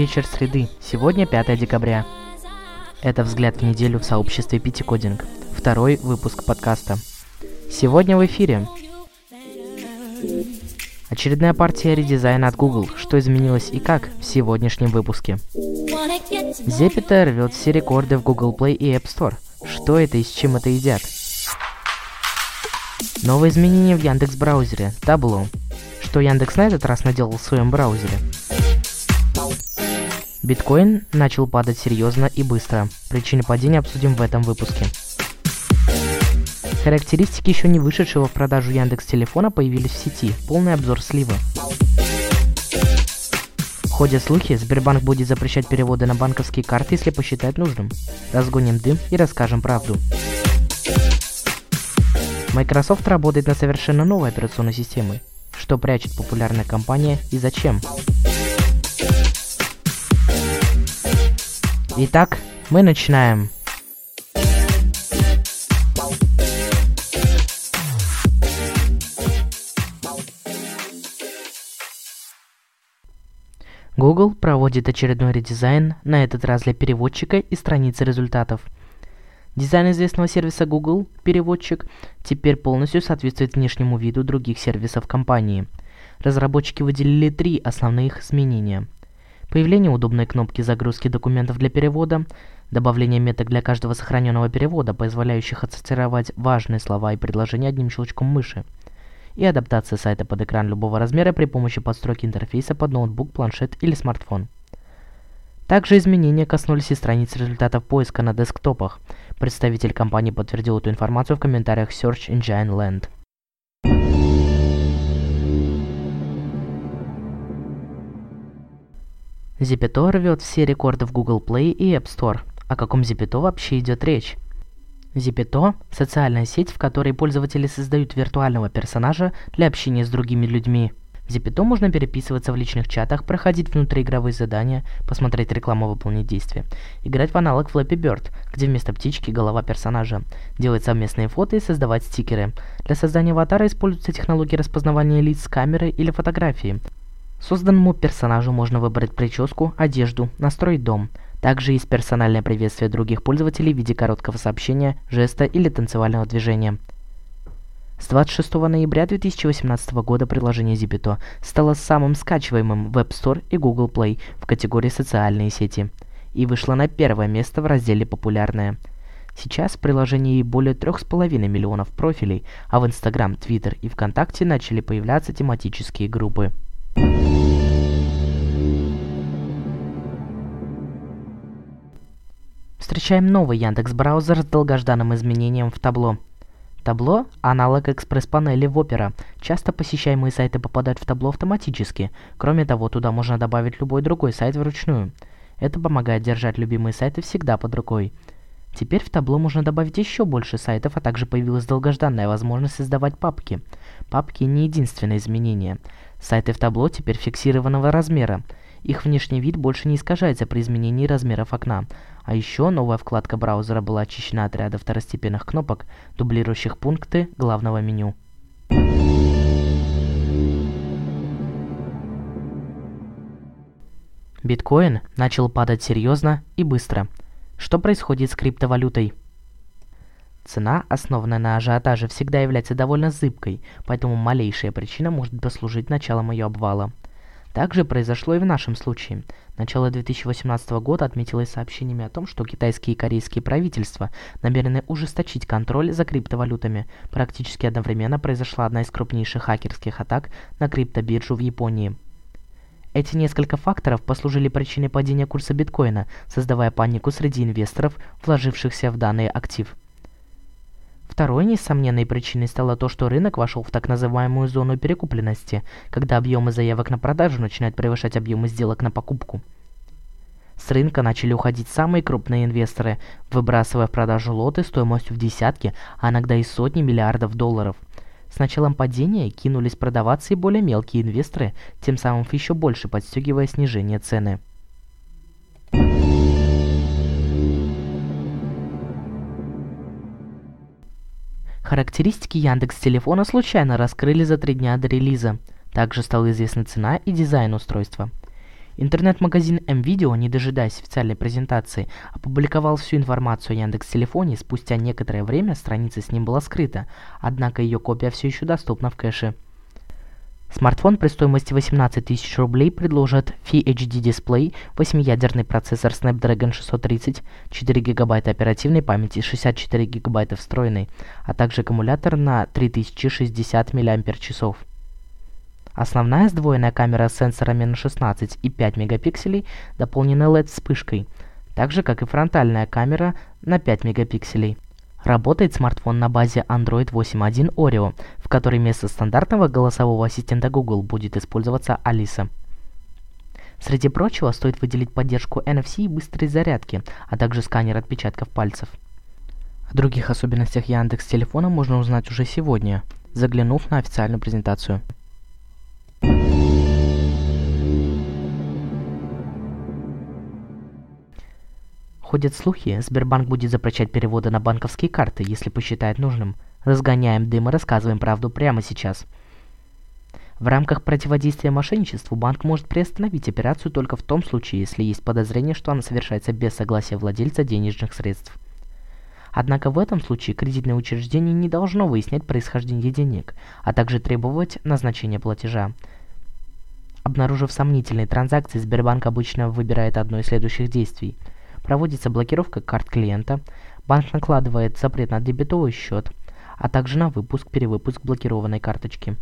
Вечер среды. Сегодня 5 декабря. Это «Взгляд в неделю» в сообществе Пяти Кодинг. Второй выпуск подкаста. Сегодня в эфире. Очередная партия редизайна от Google. Что изменилось и как в сегодняшнем выпуске. Зепета рвет все рекорды в Google Play и App Store. Что это и с чем это едят? Новые изменения в Яндекс браузере. Табло. Что Яндекс на этот раз наделал в своем браузере? Биткоин начал падать серьезно и быстро. Причины падения обсудим в этом выпуске. Характеристики еще не вышедшего в продажу Яндекс телефона появились в сети. Полный обзор сливы. Ходят слухи, Сбербанк будет запрещать переводы на банковские карты, если посчитает нужным. Разгоним дым и расскажем правду. Microsoft работает над совершенно новой операционной системой. Что прячет популярная компания и зачем? Итак, мы начинаем. Google проводит очередной редизайн, на этот раз для переводчика и страницы результатов. Дизайн известного сервиса Google, переводчик, теперь полностью соответствует внешнему виду других сервисов компании. Разработчики выделили три основных изменения – появление удобной кнопки загрузки документов для перевода, добавление меток для каждого сохраненного перевода, позволяющих отсортировать важные слова и предложения одним щелчком мыши, и адаптация сайта под экран любого размера при помощи подстройки интерфейса под ноутбук, планшет или смартфон. Также изменения коснулись и страниц результатов поиска на десктопах. Представитель компании подтвердил эту информацию в комментариях Search Engine Land. Зипито рвет все рекорды в Google Play и App Store. О каком Зипито вообще идет речь? Зипито – социальная сеть, в которой пользователи создают виртуального персонажа для общения с другими людьми. Зипито можно переписываться в личных чатах, проходить внутриигровые задания, посмотреть рекламу, выполнить действия, играть в аналог Flappy Bird, где вместо птички голова персонажа, делать совместные фото и создавать стикеры. Для создания аватара используются технологии распознавания лиц с камеры или фотографии, Созданному персонажу можно выбрать прическу, одежду, настроить дом. Также есть персональное приветствие других пользователей в виде короткого сообщения, жеста или танцевального движения. С 26 ноября 2018 года приложение Zipito стало самым скачиваемым в App Store и Google Play в категории «Социальные сети» и вышло на первое место в разделе «Популярное». Сейчас в приложении более 3,5 миллионов профилей, а в Instagram, Twitter и ВКонтакте начали появляться тематические группы. Встречаем новый Яндекс браузер с долгожданным изменением в табло. Табло – аналог экспресс-панели в Opera. Часто посещаемые сайты попадают в табло автоматически. Кроме того, туда можно добавить любой другой сайт вручную. Это помогает держать любимые сайты всегда под рукой. Теперь в табло можно добавить еще больше сайтов, а также появилась долгожданная возможность создавать папки. Папки не единственное изменение. Сайты в табло теперь фиксированного размера. Их внешний вид больше не искажается при изменении размеров окна. А еще новая вкладка браузера была очищена от ряда второстепенных кнопок, дублирующих пункты главного меню. Биткоин начал падать серьезно и быстро. Что происходит с криптовалютой? Цена, основанная на ажиотаже, всегда является довольно зыбкой, поэтому малейшая причина может послужить началом ее обвала. Также произошло и в нашем случае. Начало 2018 года отметилось сообщениями о том, что китайские и корейские правительства намерены ужесточить контроль за криптовалютами. Практически одновременно произошла одна из крупнейших хакерских атак на криптобиржу в Японии. Эти несколько факторов послужили причиной падения курса биткоина, создавая панику среди инвесторов, вложившихся в данный актив. Второй несомненной причиной стало то, что рынок вошел в так называемую зону перекупленности, когда объемы заявок на продажу начинают превышать объемы сделок на покупку. С рынка начали уходить самые крупные инвесторы, выбрасывая в продажу лоты стоимостью в десятки, а иногда и сотни миллиардов долларов. С началом падения кинулись продаваться и более мелкие инвесторы, тем самым еще больше подстегивая снижение цены. Характеристики Яндекс телефона случайно раскрыли за три дня до релиза. Также стала известна цена и дизайн устройства. Интернет-магазин MVideo, не дожидаясь официальной презентации, опубликовал всю информацию о Яндекс.Телефоне, спустя некоторое время страница с ним была скрыта, однако ее копия все еще доступна в кэше. Смартфон при стоимости 18 тысяч рублей предложит FHD дисплей, 8-ядерный процессор Snapdragon 630, 4 гигабайта оперативной памяти, 64 гигабайта встроенной, а также аккумулятор на 3060 мАч. Основная сдвоенная камера с сенсорами на 16 и 5 мегапикселей дополнена LED-вспышкой, так же как и фронтальная камера на 5 мегапикселей. Работает смартфон на базе Android 8.1 Oreo, в которой вместо стандартного голосового ассистента Google будет использоваться Алиса. Среди прочего стоит выделить поддержку NFC и быстрой зарядки, а также сканер отпечатков пальцев. О других особенностях Яндекс телефона можно узнать уже сегодня, заглянув на официальную презентацию. Ходят слухи, Сбербанк будет запрещать переводы на банковские карты, если посчитает нужным. Разгоняем дым и рассказываем правду прямо сейчас. В рамках противодействия мошенничеству банк может приостановить операцию только в том случае, если есть подозрение, что она совершается без согласия владельца денежных средств. Однако в этом случае кредитное учреждение не должно выяснять происхождение денег, а также требовать назначения платежа. Обнаружив сомнительные транзакции, Сбербанк обычно выбирает одно из следующих действий – Проводится блокировка карт клиента, банк накладывает запрет на дебетовый счет, а также на выпуск-перевыпуск блокированной карточки,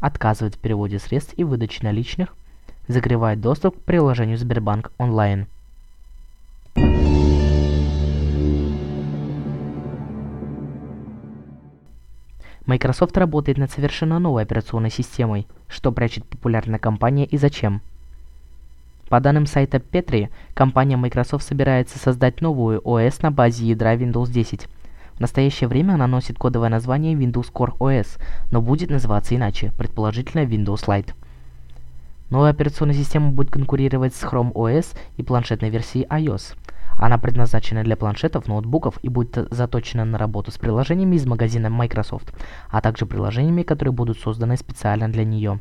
отказывает в переводе средств и выдаче наличных, закрывает доступ к приложению Сбербанк онлайн. Microsoft работает над совершенно новой операционной системой. Что прячет популярная компания и зачем? По данным сайта Petri, компания Microsoft собирается создать новую OS на базе ядра Windows 10. В настоящее время она носит кодовое название Windows Core OS, но будет называться иначе, предположительно Windows Lite. Новая операционная система будет конкурировать с Chrome OS и планшетной версией iOS. Она предназначена для планшетов, ноутбуков и будет заточена на работу с приложениями из магазина Microsoft, а также приложениями, которые будут созданы специально для нее.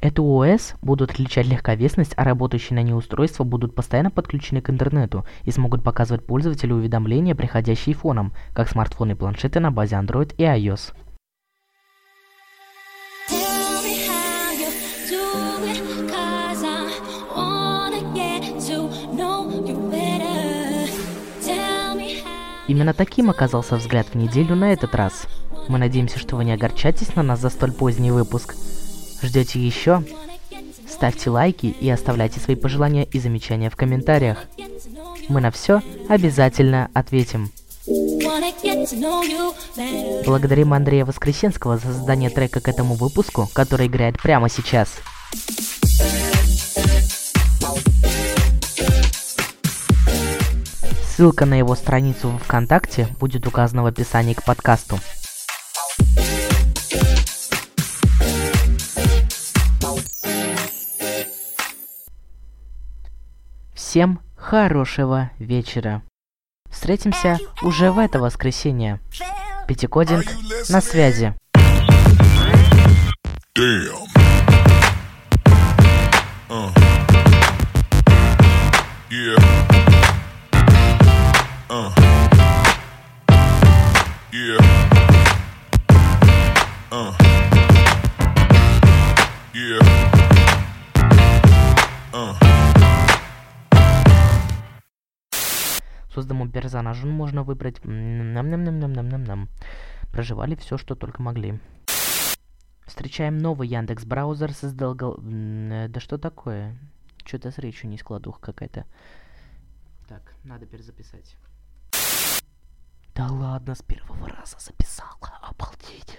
Эту ОС будут отличать легковесность, а работающие на ней устройства будут постоянно подключены к интернету и смогут показывать пользователю уведомления, приходящие фоном, как смартфоны и планшеты на базе Android и iOS. Именно таким оказался взгляд в неделю на этот раз. Мы надеемся, что вы не огорчаетесь на нас за столь поздний выпуск. Ждете еще? Ставьте лайки и оставляйте свои пожелания и замечания в комментариях. Мы на все обязательно ответим. Благодарим Андрея Воскресенского за создание трека к этому выпуску, который играет прямо сейчас. Ссылка на его страницу в ВКонтакте будет указана в описании к подкасту. Всем хорошего вечера. Встретимся уже в это воскресенье. Пятикодинг на связи. Damn. Uh. Yeah. Uh. Yeah. Uh. Yeah. Созданному персонажу можно выбрать... Нам-нам-нам-нам-нам-нам-нам. Проживали все, что только могли. Встречаем новый Яндекс браузер создал гол... Да что такое? Что-то с речью не складуха какая-то. Так, надо перезаписать. Да ладно, с первого раза записала. Обалдеть.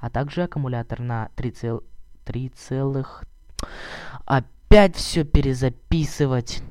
А также аккумулятор на 3 цел... 3 целых... Опять все перезаписывать.